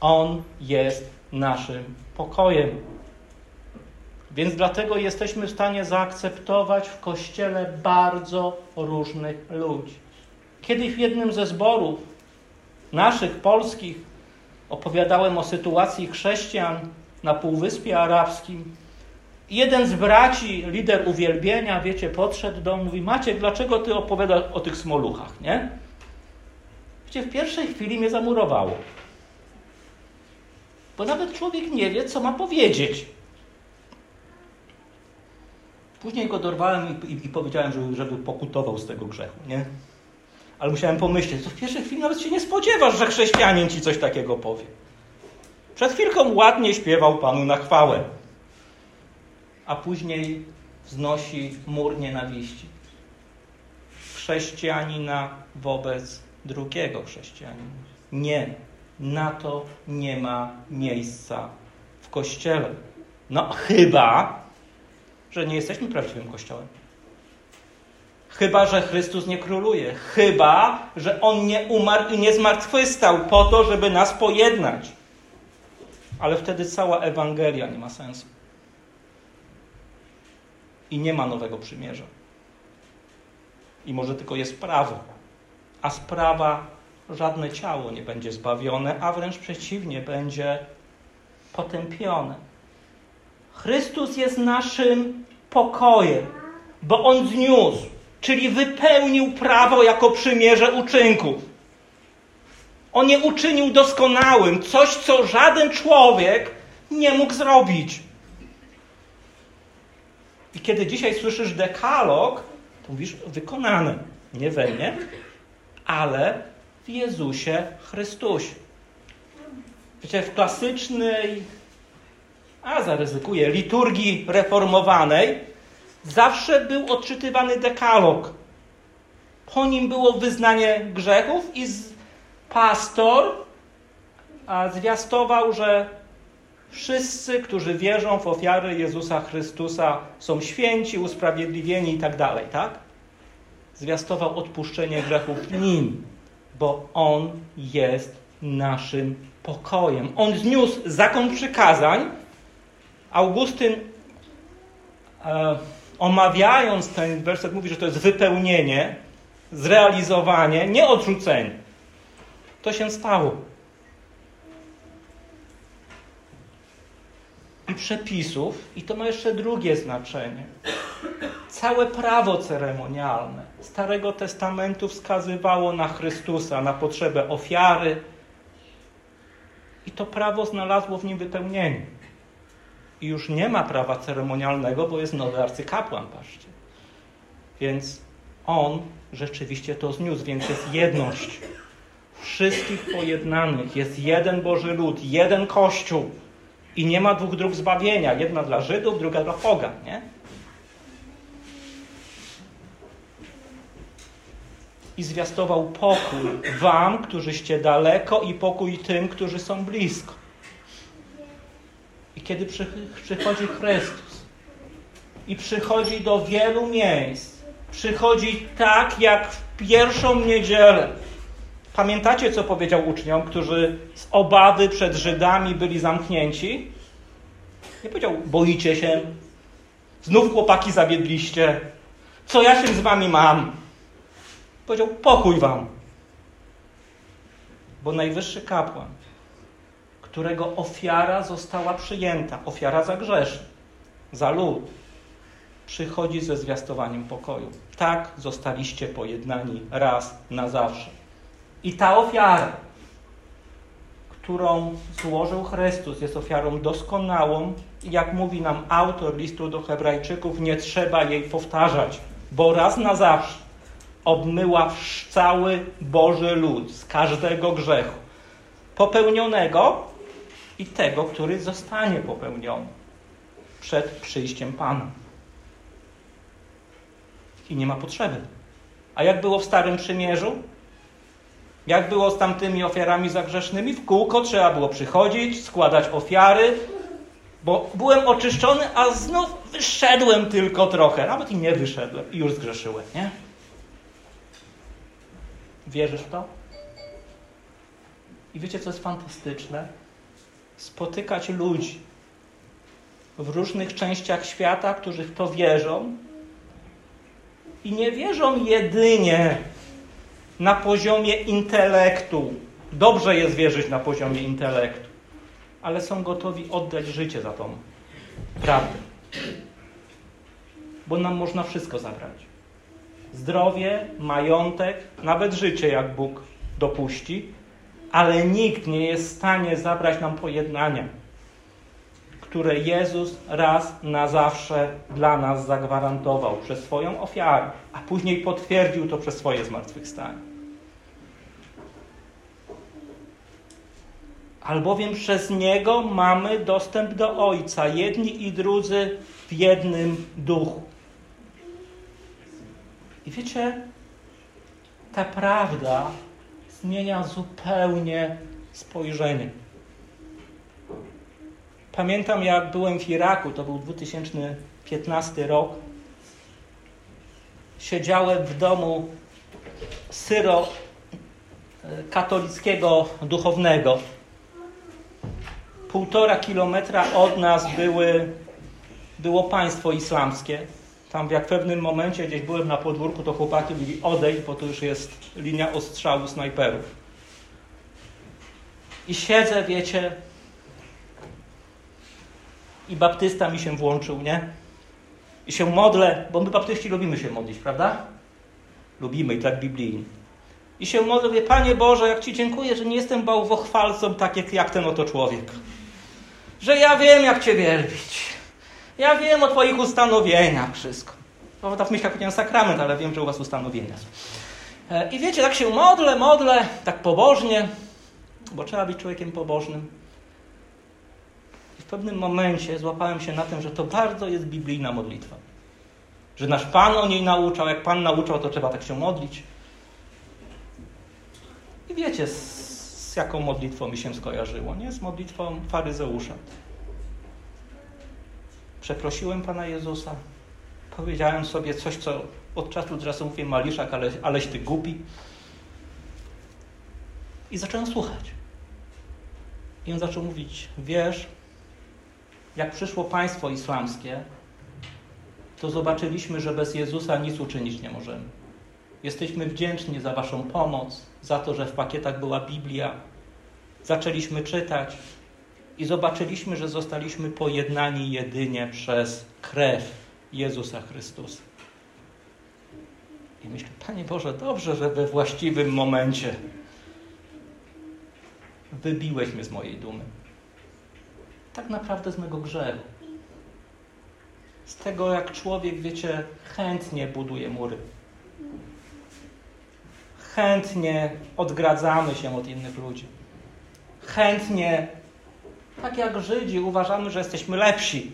On jest naszym pokojem. Więc dlatego jesteśmy w stanie zaakceptować w kościele bardzo różnych ludzi. Kiedyś w jednym ze zborów naszych polskich opowiadałem o sytuacji chrześcijan na Półwyspie Arabskim. Jeden z braci, lider uwielbienia, wiecie, podszedł do mnie mówi: Maciek, dlaczego ty opowiadasz o tych smoluchach, nie? Wiecie, w pierwszej chwili mnie zamurowało. Bo nawet człowiek nie wie, co ma powiedzieć. Później go dorwałem i, i, i powiedziałem, żeby, żeby pokutował z tego grzechu, nie? Ale musiałem pomyśleć, to w pierwszej chwili nawet się nie spodziewasz, że chrześcijanin ci coś takiego powie. Przed chwilką ładnie śpiewał Panu na chwałę, a później wznosi mur nienawiści. Chrześcijanina wobec drugiego chrześcijanina. Nie, na to nie ma miejsca w Kościele. No chyba, że nie jesteśmy prawdziwym Kościołem. Chyba, że Chrystus nie króluje. Chyba, że On nie umarł i nie zmartwychwstał po to, żeby nas pojednać. Ale wtedy cała Ewangelia nie ma sensu. I nie ma nowego przymierza. I może tylko jest prawo. A sprawa żadne ciało nie będzie zbawione, a wręcz przeciwnie, będzie potępione. Chrystus jest naszym pokojem, bo On zniósł, czyli wypełnił prawo jako przymierze uczynków. On je uczynił doskonałym, coś, co żaden człowiek nie mógł zrobić. I kiedy dzisiaj słyszysz dekalog, to mówisz wykonane. Nie we mnie, ale w Jezusie Chrystusie. Wiecie, w klasycznej, a zaryzykuję, liturgii reformowanej zawsze był odczytywany dekalog. Po nim było wyznanie grzechów i pastor zwiastował, że wszyscy, którzy wierzą w ofiary Jezusa Chrystusa są święci, usprawiedliwieni i tak dalej, tak? Zwiastował odpuszczenie grzechów Nim bo On jest naszym pokojem. On zniósł zakon przykazań. Augustyn, e, omawiając ten werset, mówi, że to jest wypełnienie, zrealizowanie, nie odrzucenie. To się stało. I przepisów, i to ma jeszcze drugie znaczenie. Całe prawo ceremonialne Starego Testamentu wskazywało na Chrystusa, na potrzebę ofiary. I to prawo znalazło w nim wypełnienie. I już nie ma prawa ceremonialnego, bo jest nowy arcykapłan, patrzcie. Więc on rzeczywiście to zniósł, więc jest jedność. Wszystkich pojednanych. Jest jeden Boży lud, jeden Kościół. I nie ma dwóch dróg zbawienia. Jedna dla Żydów, druga dla pogan, nie? i zwiastował pokój wam, którzyście daleko, i pokój tym, którzy są blisko. I kiedy przychodzi Chrystus i przychodzi do wielu miejsc, przychodzi tak jak w pierwszą niedzielę. Pamiętacie, co powiedział uczniom, którzy z obawy przed Żydami byli zamknięci? Nie powiedział, boicie się, znów chłopaki zawiedliście, co ja się z wami mam? Powiedział, pokój wam. Bo najwyższy kapłan, którego ofiara została przyjęta, ofiara za grzesz, za lud, przychodzi ze zwiastowaniem pokoju. Tak zostaliście pojednani raz na zawsze. I ta ofiara, którą złożył Chrystus, jest ofiarą doskonałą. I jak mówi nam autor listu do Hebrajczyków, nie trzeba jej powtarzać, bo raz na zawsze obmyła cały Boży lud z każdego grzechu popełnionego i tego, który zostanie popełniony przed przyjściem Pana. I nie ma potrzeby. A jak było w Starym Przymierzu? Jak było z tamtymi ofiarami zagrzesznymi? W kółko trzeba było przychodzić, składać ofiary, bo byłem oczyszczony, a znów wyszedłem tylko trochę. Nawet i nie wyszedłem i już zgrzeszyłem, nie? Wierzysz w to? I wiecie, co jest fantastyczne? Spotykać ludzi w różnych częściach świata, którzy w to wierzą i nie wierzą jedynie na poziomie intelektu. Dobrze jest wierzyć na poziomie intelektu, ale są gotowi oddać życie za tą prawdę. Bo nam można wszystko zabrać. Zdrowie, majątek, nawet życie, jak Bóg dopuści, ale nikt nie jest w stanie zabrać nam pojednania, które Jezus raz na zawsze dla nas zagwarantował przez swoją ofiarę, a później potwierdził to przez swoje zmartwychwstanie. Albowiem przez Niego mamy dostęp do Ojca, jedni i drudzy w jednym duchu. I wiecie, ta prawda zmienia zupełnie spojrzenie. Pamiętam, jak byłem w Iraku, to był 2015 rok. Siedziałem w domu syro katolickiego duchownego. Półtora kilometra od nas były, było państwo islamskie. Tam jak w pewnym momencie gdzieś byłem na podwórku, to chłopaki mówili odejść, bo to już jest linia ostrzału snajperów. I siedzę, wiecie, i baptysta mi się włączył, nie? I się modlę, bo my baptyści lubimy się modlić, prawda? Lubimy i tak biblijnie. I się modlę, mówię, Panie Boże, jak Ci dziękuję, że nie jestem bałwochwalcą tak jak, jak ten oto człowiek. Że ja wiem, jak Cię wielbić. Ja wiem o Twoich ustanowieniach wszystko. Prawda, w myślach powiedziałem sakrament, ale wiem, że u Was ustanowienia są. E, I wiecie, tak się modlę, modlę, tak pobożnie, bo trzeba być człowiekiem pobożnym. Pewnym momencie złapałem się na tym, że to bardzo jest biblijna modlitwa. Że nasz Pan o niej nauczał, jak Pan nauczał, to trzeba tak się modlić. I wiecie, z, z jaką modlitwą mi się skojarzyło, nie? Z modlitwą faryzeusza. Przeprosiłem Pana Jezusa, powiedziałem sobie coś, co od czasu do czasu mówię, Maliszak, ale, aleś ty głupi. I zacząłem słuchać. I on zaczął mówić, wiesz, jak przyszło państwo islamskie, to zobaczyliśmy, że bez Jezusa nic uczynić nie możemy. Jesteśmy wdzięczni za Waszą pomoc, za to, że w pakietach była Biblia. Zaczęliśmy czytać i zobaczyliśmy, że zostaliśmy pojednani jedynie przez krew Jezusa Chrystusa. I myślę, Panie Boże, dobrze, że we właściwym momencie wybiłeś mnie z mojej dumy. Tak naprawdę z mego grzechu. Z tego, jak człowiek, wiecie, chętnie buduje mury. Chętnie odgradzamy się od innych ludzi. Chętnie, tak jak Żydzi, uważamy, że jesteśmy lepsi,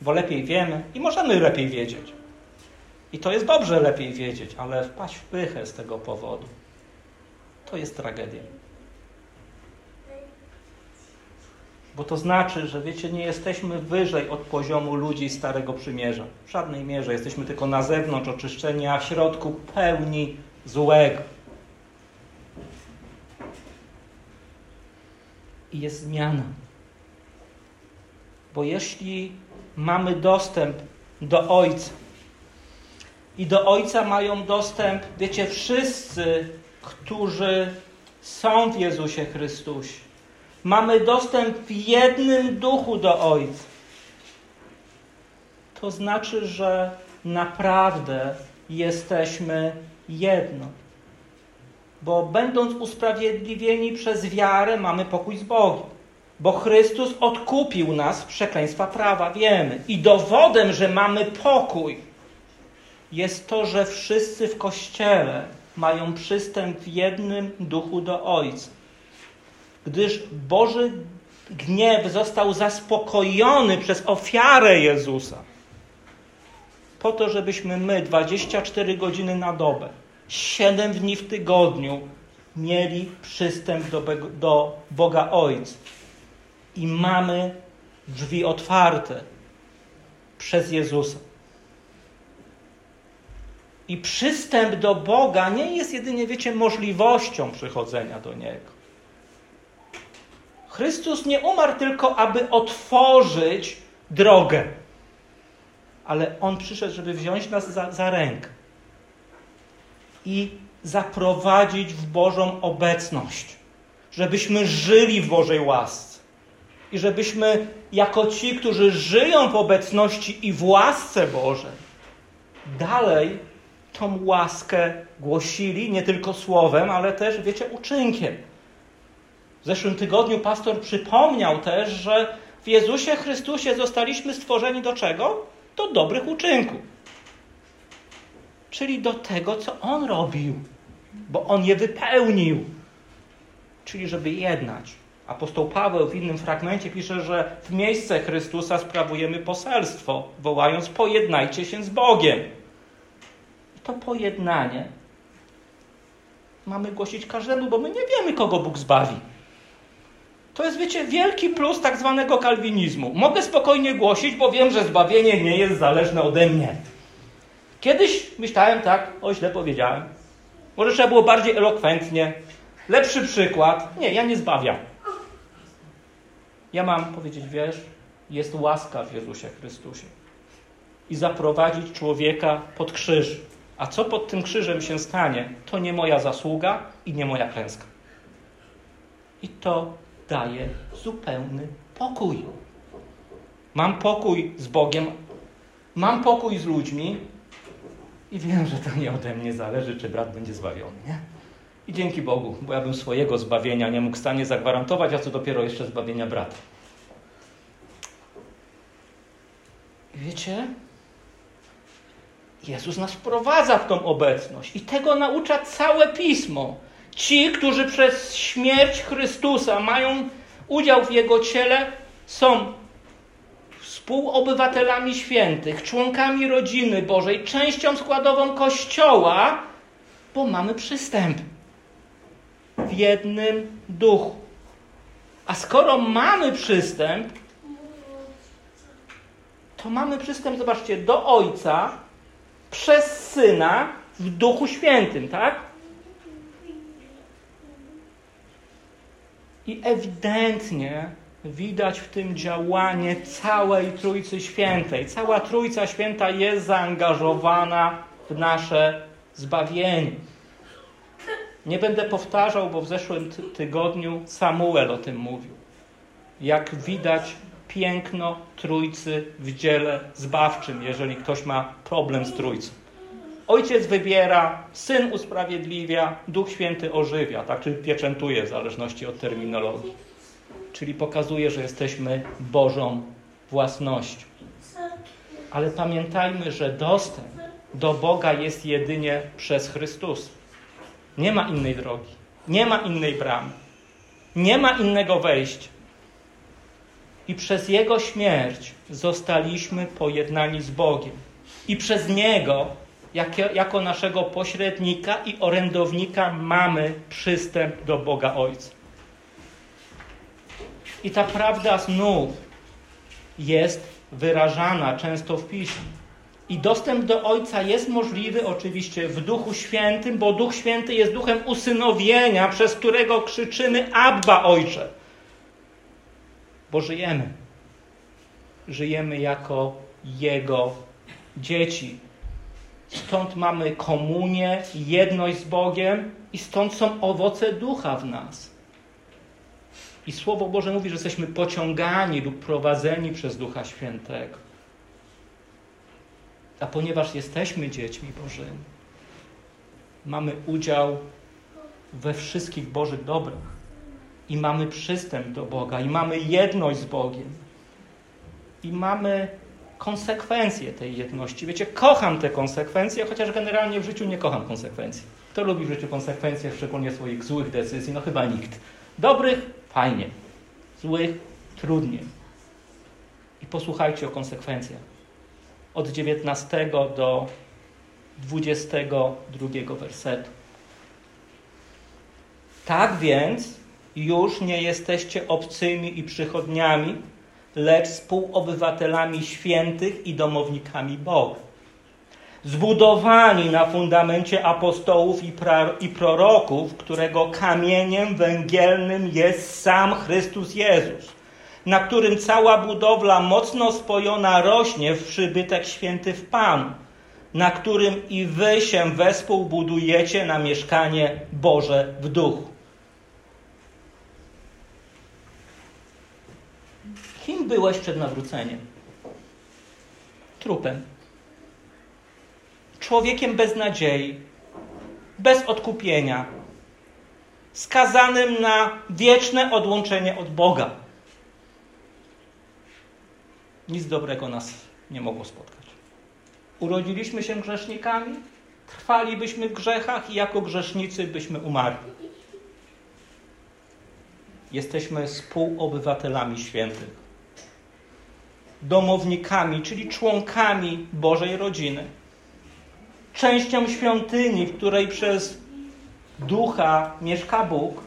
bo lepiej wiemy i możemy lepiej wiedzieć. I to jest dobrze lepiej wiedzieć, ale wpaść w pychę z tego powodu to jest tragedia. Bo to znaczy, że wiecie, nie jesteśmy wyżej od poziomu ludzi Starego Przymierza. W żadnej mierze. Jesteśmy tylko na zewnątrz oczyszczeni, a w środku pełni złego. I jest zmiana. Bo jeśli mamy dostęp do Ojca i do Ojca mają dostęp, wiecie, wszyscy, którzy są w Jezusie Chrystusie. Mamy dostęp w jednym duchu do Ojca. To znaczy, że naprawdę jesteśmy jedno. Bo będąc usprawiedliwieni przez wiarę, mamy pokój z Bogiem. Bo Chrystus odkupił nas z przekleństwa prawa, wiemy. I dowodem, że mamy pokój, jest to, że wszyscy w Kościele mają przystęp w jednym duchu do Ojca. Gdyż Boży gniew został zaspokojony przez ofiarę Jezusa. Po to, żebyśmy my 24 godziny na dobę, 7 dni w tygodniu mieli przystęp do, do Boga Ojca. I mamy drzwi otwarte przez Jezusa. I przystęp do Boga nie jest jedynie, wiecie, możliwością przychodzenia do Niego. Chrystus nie umarł tylko, aby otworzyć drogę, ale On przyszedł, żeby wziąć nas za, za rękę i zaprowadzić w Bożą obecność, żebyśmy żyli w Bożej łasce i żebyśmy jako ci, którzy żyją w obecności i w łasce Bożej, dalej tą łaskę głosili nie tylko słowem, ale też, wiecie, uczynkiem. W zeszłym tygodniu pastor przypomniał też, że w Jezusie Chrystusie zostaliśmy stworzeni do czego? Do dobrych uczynków. Czyli do tego, co On robił, bo On je wypełnił. Czyli, żeby jednać. Apostoł Paweł w innym fragmencie pisze, że w miejsce Chrystusa sprawujemy poselstwo, wołając: Pojednajcie się z Bogiem to pojednanie mamy głosić każdemu, bo my nie wiemy, kogo Bóg zbawi. To jest, wiecie, wielki plus tak zwanego kalwinizmu. Mogę spokojnie głosić, bo wiem, że zbawienie nie jest zależne ode mnie. Kiedyś myślałem tak, o źle powiedziałem. Może trzeba było bardziej elokwentnie. Lepszy przykład. Nie, ja nie zbawiam. Ja mam powiedzieć, wiesz, jest łaska w Jezusie Chrystusie. I zaprowadzić człowieka pod krzyż. A co pod tym krzyżem się stanie, to nie moja zasługa i nie moja klęska. I to daje zupełny pokój. Mam pokój z Bogiem, mam pokój z ludźmi i wiem, że to nie ode mnie zależy, czy brat będzie zbawiony. Nie? I dzięki Bogu, bo ja bym swojego zbawienia nie mógł stanie zagwarantować, a co dopiero jeszcze zbawienia brata. Wiecie, Jezus nas wprowadza w tą obecność i tego naucza całe pismo. Ci, którzy przez śmierć Chrystusa mają udział w Jego ciele, są współobywatelami świętych, członkami rodziny Bożej, częścią składową Kościoła, bo mamy przystęp w jednym duchu. A skoro mamy przystęp, to mamy przystęp, zobaczcie, do Ojca, przez Syna w Duchu Świętym, tak? I ewidentnie widać w tym działanie całej Trójcy Świętej. Cała Trójca Święta jest zaangażowana w nasze zbawienie. Nie będę powtarzał, bo w zeszłym tygodniu Samuel o tym mówił. Jak widać piękno Trójcy w dziele zbawczym, jeżeli ktoś ma problem z Trójcą. Ojciec wybiera, Syn usprawiedliwia, Duch Święty ożywia, tak, czyli pieczętuje w zależności od terminologii. Czyli pokazuje, że jesteśmy Bożą własnością. Ale pamiętajmy, że dostęp do Boga jest jedynie przez Chrystusa. Nie ma innej drogi, nie ma innej bramy, nie ma innego wejścia i przez Jego śmierć zostaliśmy pojednani z Bogiem. I przez Niego, jako, naszego pośrednika i orędownika, mamy przystęp do Boga Ojca. I ta prawda znów jest wyrażana często w Piśmie. I dostęp do Ojca jest możliwy oczywiście w Duchu Świętym, bo Duch Święty jest duchem usynowienia, przez którego krzyczymy Abba Ojcze bo żyjemy. żyjemy jako Jego dzieci. Stąd mamy komunię, jedność z Bogiem i stąd są owoce ducha w nas. I Słowo Boże mówi, że jesteśmy pociągani lub prowadzeni przez Ducha Świętego. A ponieważ jesteśmy dziećmi Bożymi, mamy udział we wszystkich Bożych dobrach i mamy przystęp do Boga, i mamy jedność z Bogiem, i mamy konsekwencje tej jedności. Wiecie, kocham te konsekwencje, chociaż generalnie w życiu nie kocham konsekwencji. Kto lubi w życiu konsekwencje, szczególnie swoich złych decyzji? No chyba nikt. Dobrych? Fajnie. Złych? Trudniej. I posłuchajcie o konsekwencjach. Od 19 do 22 wersetu. Tak więc już nie jesteście obcymi i przychodniami, lecz współobywatelami świętych i domownikami Boga. Zbudowani na fundamencie apostołów i, i proroków, którego kamieniem węgielnym jest sam Chrystus Jezus, na którym cała budowla mocno spojona rośnie w przybytek święty w Panu, na którym i wy się wespół budujecie na mieszkanie Boże w duchu. Kim byłeś przed nawróceniem? Trupem. Człowiekiem bez nadziei, bez odkupienia, skazanym na wieczne odłączenie od Boga. Nic dobrego nas nie mogło spotkać. Urodziliśmy się grzesznikami, trwalibyśmy w grzechach i jako grzesznicy byśmy umarli. Jesteśmy współobywatelami świętych domownikami, czyli członkami Bożej rodziny. Częścią świątyni, w której przez ducha mieszka Bóg.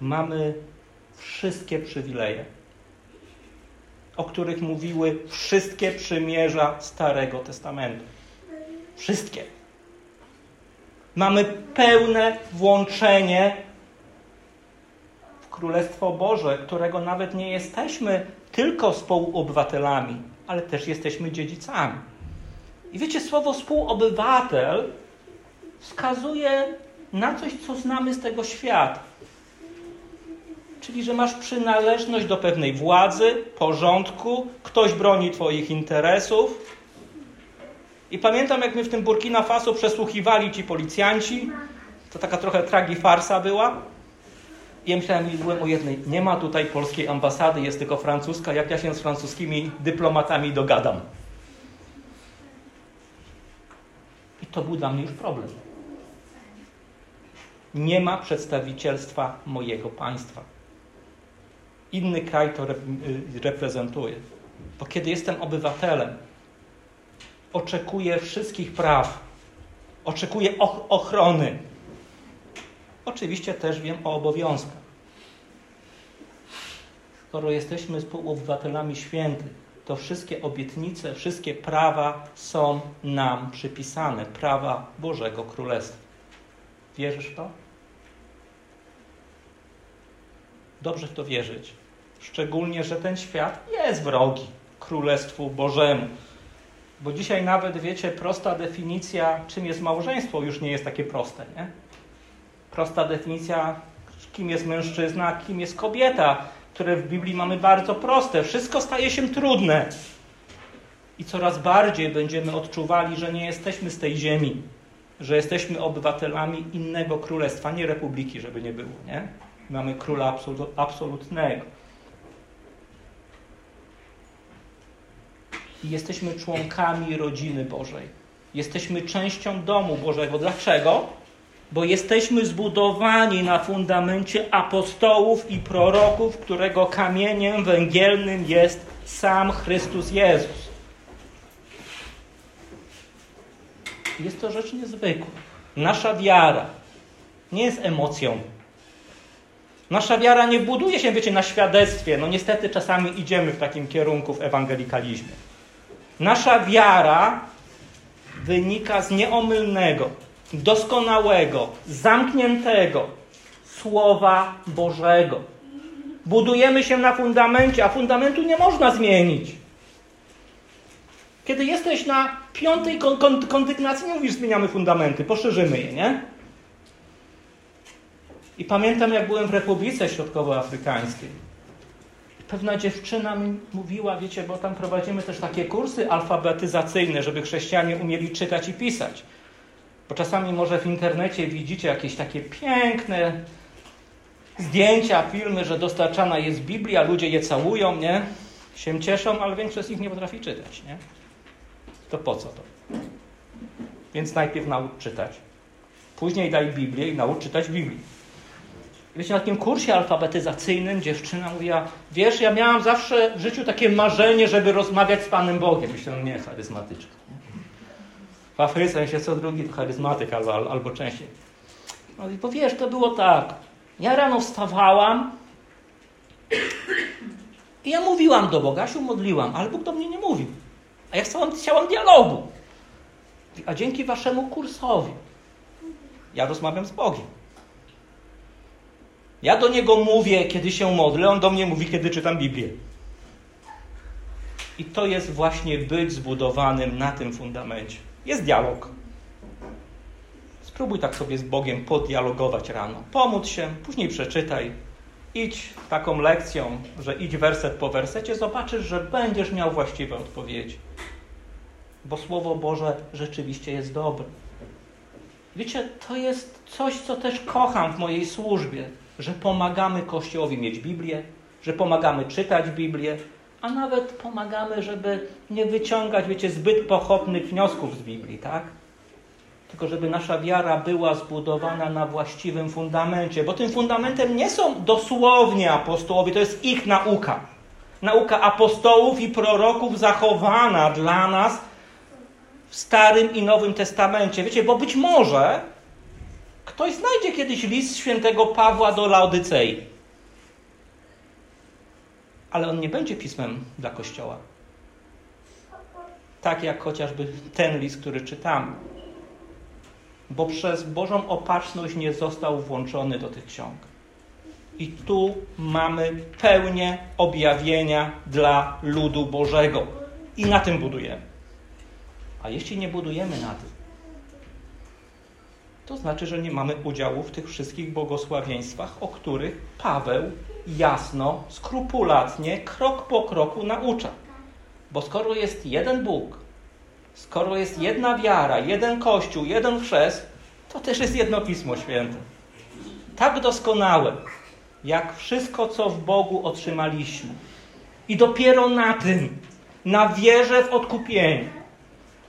Mamy wszystkie przywileje, o których mówiły wszystkie przymierza Starego Testamentu. Wszystkie. Mamy pełne włączenie Królestwo Boże, którego nawet nie jesteśmy tylko współobywatelami, ale też jesteśmy dziedzicami. I wiecie, słowo współobywatel wskazuje na coś, co znamy z tego świata. Czyli, że masz przynależność do pewnej władzy, porządku, ktoś broni Twoich interesów. I pamiętam, jak my w tym Burkina Faso przesłuchiwali ci policjanci. To taka trochę tragi farsa była. Ja myślałem, byłem o jednej, nie ma tutaj polskiej ambasady, jest tylko francuska, jak ja się z francuskimi dyplomatami dogadam. I to był dla mnie już problem. Nie ma przedstawicielstwa mojego państwa. Inny kraj to y, reprezentuje. Bo kiedy jestem obywatelem, oczekuję wszystkich praw, oczekuję ochrony, Oczywiście też wiem o obowiązkach. Skoro jesteśmy współobywatelami świętych, to wszystkie obietnice, wszystkie prawa są nam przypisane. Prawa Bożego Królestwa. Wierzysz w to? Dobrze w to wierzyć. Szczególnie, że ten świat jest wrogi Królestwu Bożemu. Bo dzisiaj nawet, wiecie, prosta definicja, czym jest małżeństwo, już nie jest takie proste, nie? prosta definicja, kim jest mężczyzna, kim jest kobieta, które w Biblii mamy bardzo proste. Wszystko staje się trudne. I coraz bardziej będziemy odczuwali, że nie jesteśmy z tej ziemi, że jesteśmy obywatelami innego królestwa, nie republiki, żeby nie było, nie? Mamy króla absolutnego. I jesteśmy członkami rodziny Bożej. Jesteśmy częścią domu Bożego. Dlaczego? Bo jesteśmy zbudowani na fundamencie apostołów i proroków, którego kamieniem węgielnym jest sam Chrystus Jezus. Jest to rzecz niezwykła. Nasza wiara nie jest emocją. Nasza wiara nie buduje się, wiecie, na świadectwie. No niestety czasami idziemy w takim kierunku w ewangelikalizmie. Nasza wiara wynika z nieomylnego, doskonałego, zamkniętego Słowa Bożego. Budujemy się na fundamencie, a fundamentu nie można zmienić. Kiedy jesteś na piątej kon kon kondygnacji, nie mówisz, zmieniamy fundamenty, poszerzymy je, nie? I pamiętam, jak byłem w Republice Środkowoafrykańskiej. Pewna dziewczyna mi mówiła, wiecie, bo tam prowadzimy też takie kursy alfabetyzacyjne, żeby chrześcijanie umieli czytać i pisać. Bo czasami może w internecie widzicie jakieś takie piękne zdjęcia, filmy, że dostarczana jest Biblia, ludzie je całują, nie? Się cieszą, ale większość z nich nie potrafi czytać, nie? To po co to? Więc najpierw naucz czytać. Później daj Biblię i naucz czytać Biblię. Wiecie, na takim kursie alfabetyzacyjnym dziewczyna mówiła, wiesz, ja miałam zawsze w życiu takie marzenie, żeby rozmawiać z Panem Bogiem. Myślę, no nie, charyzmatyczka. W Afryce się co drugi charyzmatyk albo, albo częściej. No bo wiesz, to było tak. Ja rano wstawałam i ja mówiłam do Boga, się modliłam, ale Bóg do mnie nie mówił. A ja chciałam, chciałam dialogu. A dzięki waszemu kursowi ja rozmawiam z Bogiem. Ja do Niego mówię, kiedy się modlę, On do mnie mówi, kiedy czytam Biblię. I to jest właśnie być zbudowanym na tym fundamencie. Jest dialog. Spróbuj tak sobie z Bogiem podialogować rano. Pomóc się, później przeczytaj. Idź taką lekcją, że idź werset po wersecie, zobaczysz, że będziesz miał właściwe odpowiedzi. Bo Słowo Boże rzeczywiście jest dobre. Wiecie, to jest coś, co też kocham w mojej służbie, że pomagamy Kościołowi mieć Biblię, że pomagamy czytać Biblię, a nawet pomagamy, żeby nie wyciągać, wiecie, zbyt pochopnych wniosków z Biblii, tak? Tylko żeby nasza wiara była zbudowana na właściwym fundamencie, bo tym fundamentem nie są dosłownie apostołowie, to jest ich nauka. Nauka apostołów i proroków zachowana dla nas w Starym i Nowym Testamencie. Wiecie, bo być może ktoś znajdzie kiedyś list świętego Pawła do Laodycei. Ale on nie będzie pismem dla Kościoła. Tak jak chociażby ten list, który czytamy. Bo przez Bożą opatrzność nie został włączony do tych ksiąg. I tu mamy pełnię objawienia dla ludu Bożego. I na tym budujemy. A jeśli nie budujemy na tym, to znaczy, że nie mamy udziału w tych wszystkich błogosławieństwach, o których Paweł jasno, skrupulatnie, krok po kroku naucza. Bo skoro jest jeden Bóg, skoro jest jedna wiara, jeden Kościół, jeden chrzest, to też jest jedno Pismo Święte. Tak doskonałe, jak wszystko, co w Bogu otrzymaliśmy. I dopiero na tym, na wierze w odkupienie,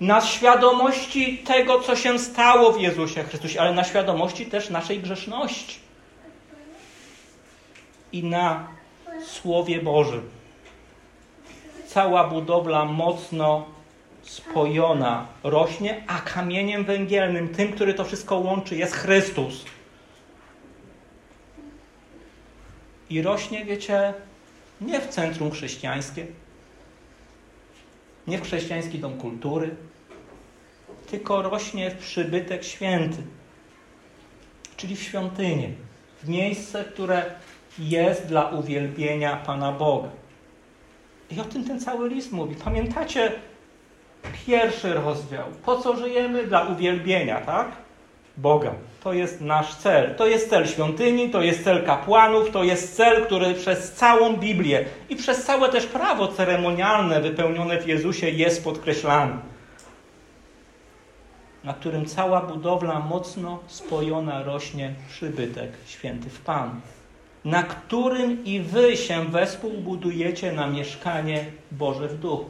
na świadomości tego, co się stało w Jezusie Chrystusie, ale na świadomości też naszej grzeszności i na Słowie Bożym. Cała budowla mocno spojona rośnie, a kamieniem węgielnym, tym, który to wszystko łączy, jest Chrystus. I rośnie, wiecie, nie w centrum chrześcijańskie, nie w chrześcijański dom kultury, tylko rośnie w przybytek święty, czyli w świątynię, w miejsce, które jest dla uwielbienia Pana Boga. I o tym ten cały list mówi. Pamiętacie pierwszy rozdział? Po co żyjemy? Dla uwielbienia, tak? Boga. To jest nasz cel. To jest cel świątyni, to jest cel kapłanów, to jest cel, który przez całą Biblię i przez całe też prawo ceremonialne wypełnione w Jezusie jest podkreślany. Na którym cała budowla mocno spojona rośnie przybytek święty w Panu. Na którym i wy się wespół budujecie na mieszkanie Boże w duchu.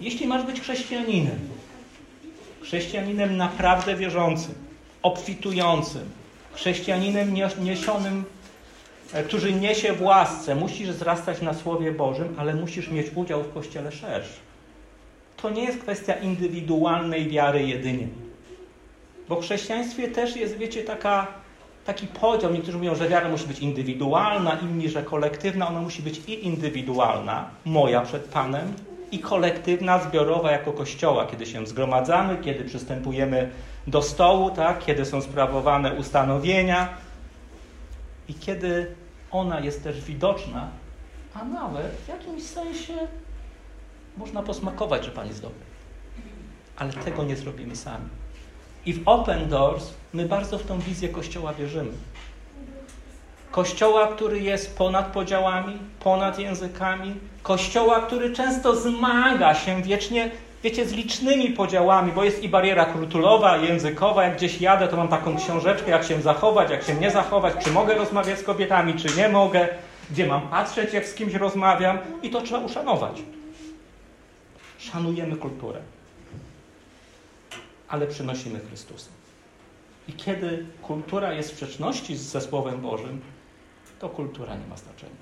Jeśli masz być chrześcijaninem, chrześcijaninem naprawdę wierzącym, obfitującym, chrześcijaninem niesionym, e, który niesie w łasce, musisz wzrastać na Słowie Bożym, ale musisz mieć udział w Kościele szerszy. To nie jest kwestia indywidualnej wiary jedynie. Bo w chrześcijaństwie też jest, wiecie, taka, taki podział. Niektórzy mówią, że wiara musi być indywidualna, inni, że kolektywna. Ona musi być i indywidualna, moja przed Panem, i kolektywna, zbiorowa jako Kościoła, kiedy się zgromadzamy, kiedy przystępujemy do stołu, tak? kiedy są sprawowane ustanowienia. I kiedy ona jest też widoczna, a nawet w jakimś sensie można posmakować, że Pan jest dobry. Ale tego nie zrobimy sami. I w Open Doors my bardzo w tą wizję Kościoła wierzymy. Kościoła, który jest ponad podziałami, ponad językami, kościoła, który często zmaga się wiecznie, wiecie, z licznymi podziałami, bo jest i bariera kulturowa, językowa. Jak gdzieś jadę, to mam taką książeczkę, jak się zachować, jak się nie zachować, czy mogę rozmawiać z kobietami, czy nie mogę, gdzie mam patrzeć, jak z kimś rozmawiam, i to trzeba uszanować. Szanujemy kulturę, ale przynosimy Chrystusa. I kiedy kultura jest w sprzeczności ze Słowem Bożym, to kultura nie ma znaczenia.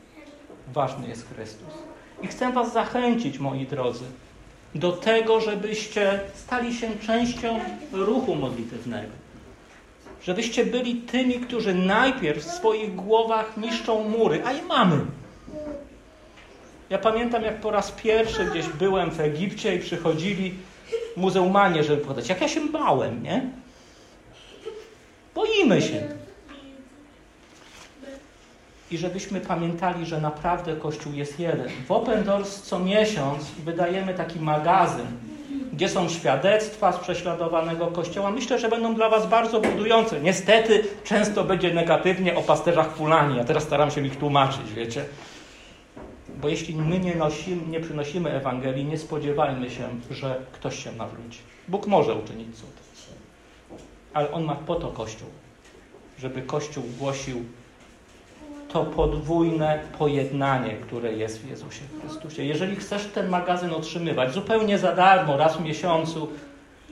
Ważny jest Chrystus. I chcę Was zachęcić, moi drodzy, do tego, żebyście stali się częścią ruchu modlitewnego. Żebyście byli tymi, którzy najpierw w swoich głowach niszczą mury, a je mamy. Ja pamiętam, jak po raz pierwszy gdzieś byłem w Egipcie i przychodzili muzeumanie, żeby podać. Jak ja się bałem, nie? Boimy się. I żebyśmy pamiętali, że naprawdę Kościół jest jeden. W Open Doors co miesiąc wydajemy taki magazyn, gdzie są świadectwa z prześladowanego Kościoła. Myślę, że będą dla Was bardzo budujące. Niestety często będzie negatywnie o pasterzach fulani. Ja teraz staram się ich tłumaczyć, wiecie. Bo jeśli my nie, nosimy, nie przynosimy Ewangelii, nie spodziewajmy się, że ktoś się nawróci. Bóg może uczynić cud. Ale On ma po to Kościół, żeby Kościół głosił to podwójne pojednanie, które jest w Jezusie Chrystusie. Jeżeli chcesz ten magazyn otrzymywać zupełnie za darmo, raz w miesiącu,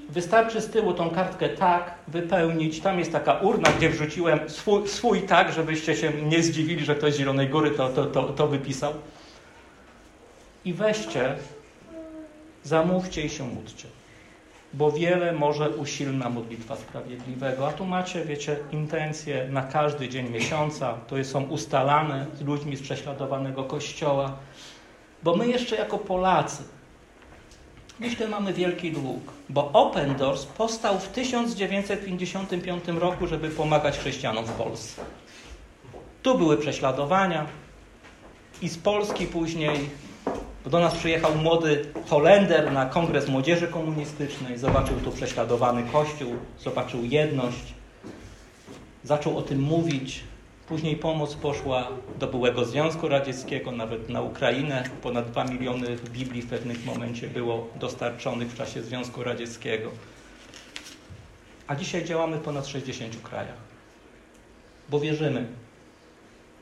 wystarczy z tyłu tą kartkę tak wypełnić. Tam jest taka urna, gdzie wrzuciłem swój, swój tak, żebyście się nie zdziwili, że ktoś z Zielonej Góry to, to, to, to wypisał. I weźcie, zamówcie i się módlcie bo wiele może usilna modlitwa sprawiedliwego. A tu macie, wiecie, intencje na każdy dzień miesiąca, to są ustalane z ludźmi z prześladowanego kościoła, bo my jeszcze jako Polacy, myślę, mamy wielki dług, bo Open Doors powstał w 1955 roku, żeby pomagać chrześcijanom w Polsce. Tu były prześladowania i z Polski później do nas przyjechał młody Holender na kongres młodzieży komunistycznej, zobaczył tu prześladowany kościół, zobaczył jedność, zaczął o tym mówić. Później pomoc poszła do byłego Związku Radzieckiego, nawet na Ukrainę. Ponad 2 miliony Biblii w pewnym momencie było dostarczonych w czasie Związku Radzieckiego. A dzisiaj działamy w ponad 60 krajach, bo wierzymy,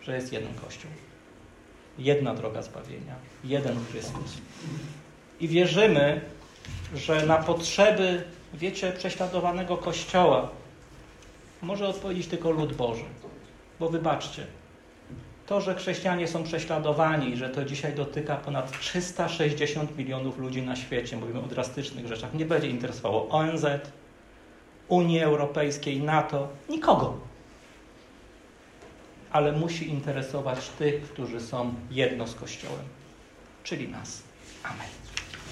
że jest jeden Kościół jedna droga zbawienia, jeden Chrystus. I wierzymy, że na potrzeby, wiecie, prześladowanego Kościoła może odpowiedzieć tylko lud Boży. Bo wybaczcie, to, że chrześcijanie są prześladowani, że to dzisiaj dotyka ponad 360 milionów ludzi na świecie, mówimy o drastycznych rzeczach, nie będzie interesowało ONZ, Unii Europejskiej, NATO, nikogo ale musi interesować tych, którzy są jedno z Kościołem, czyli nas. Amen.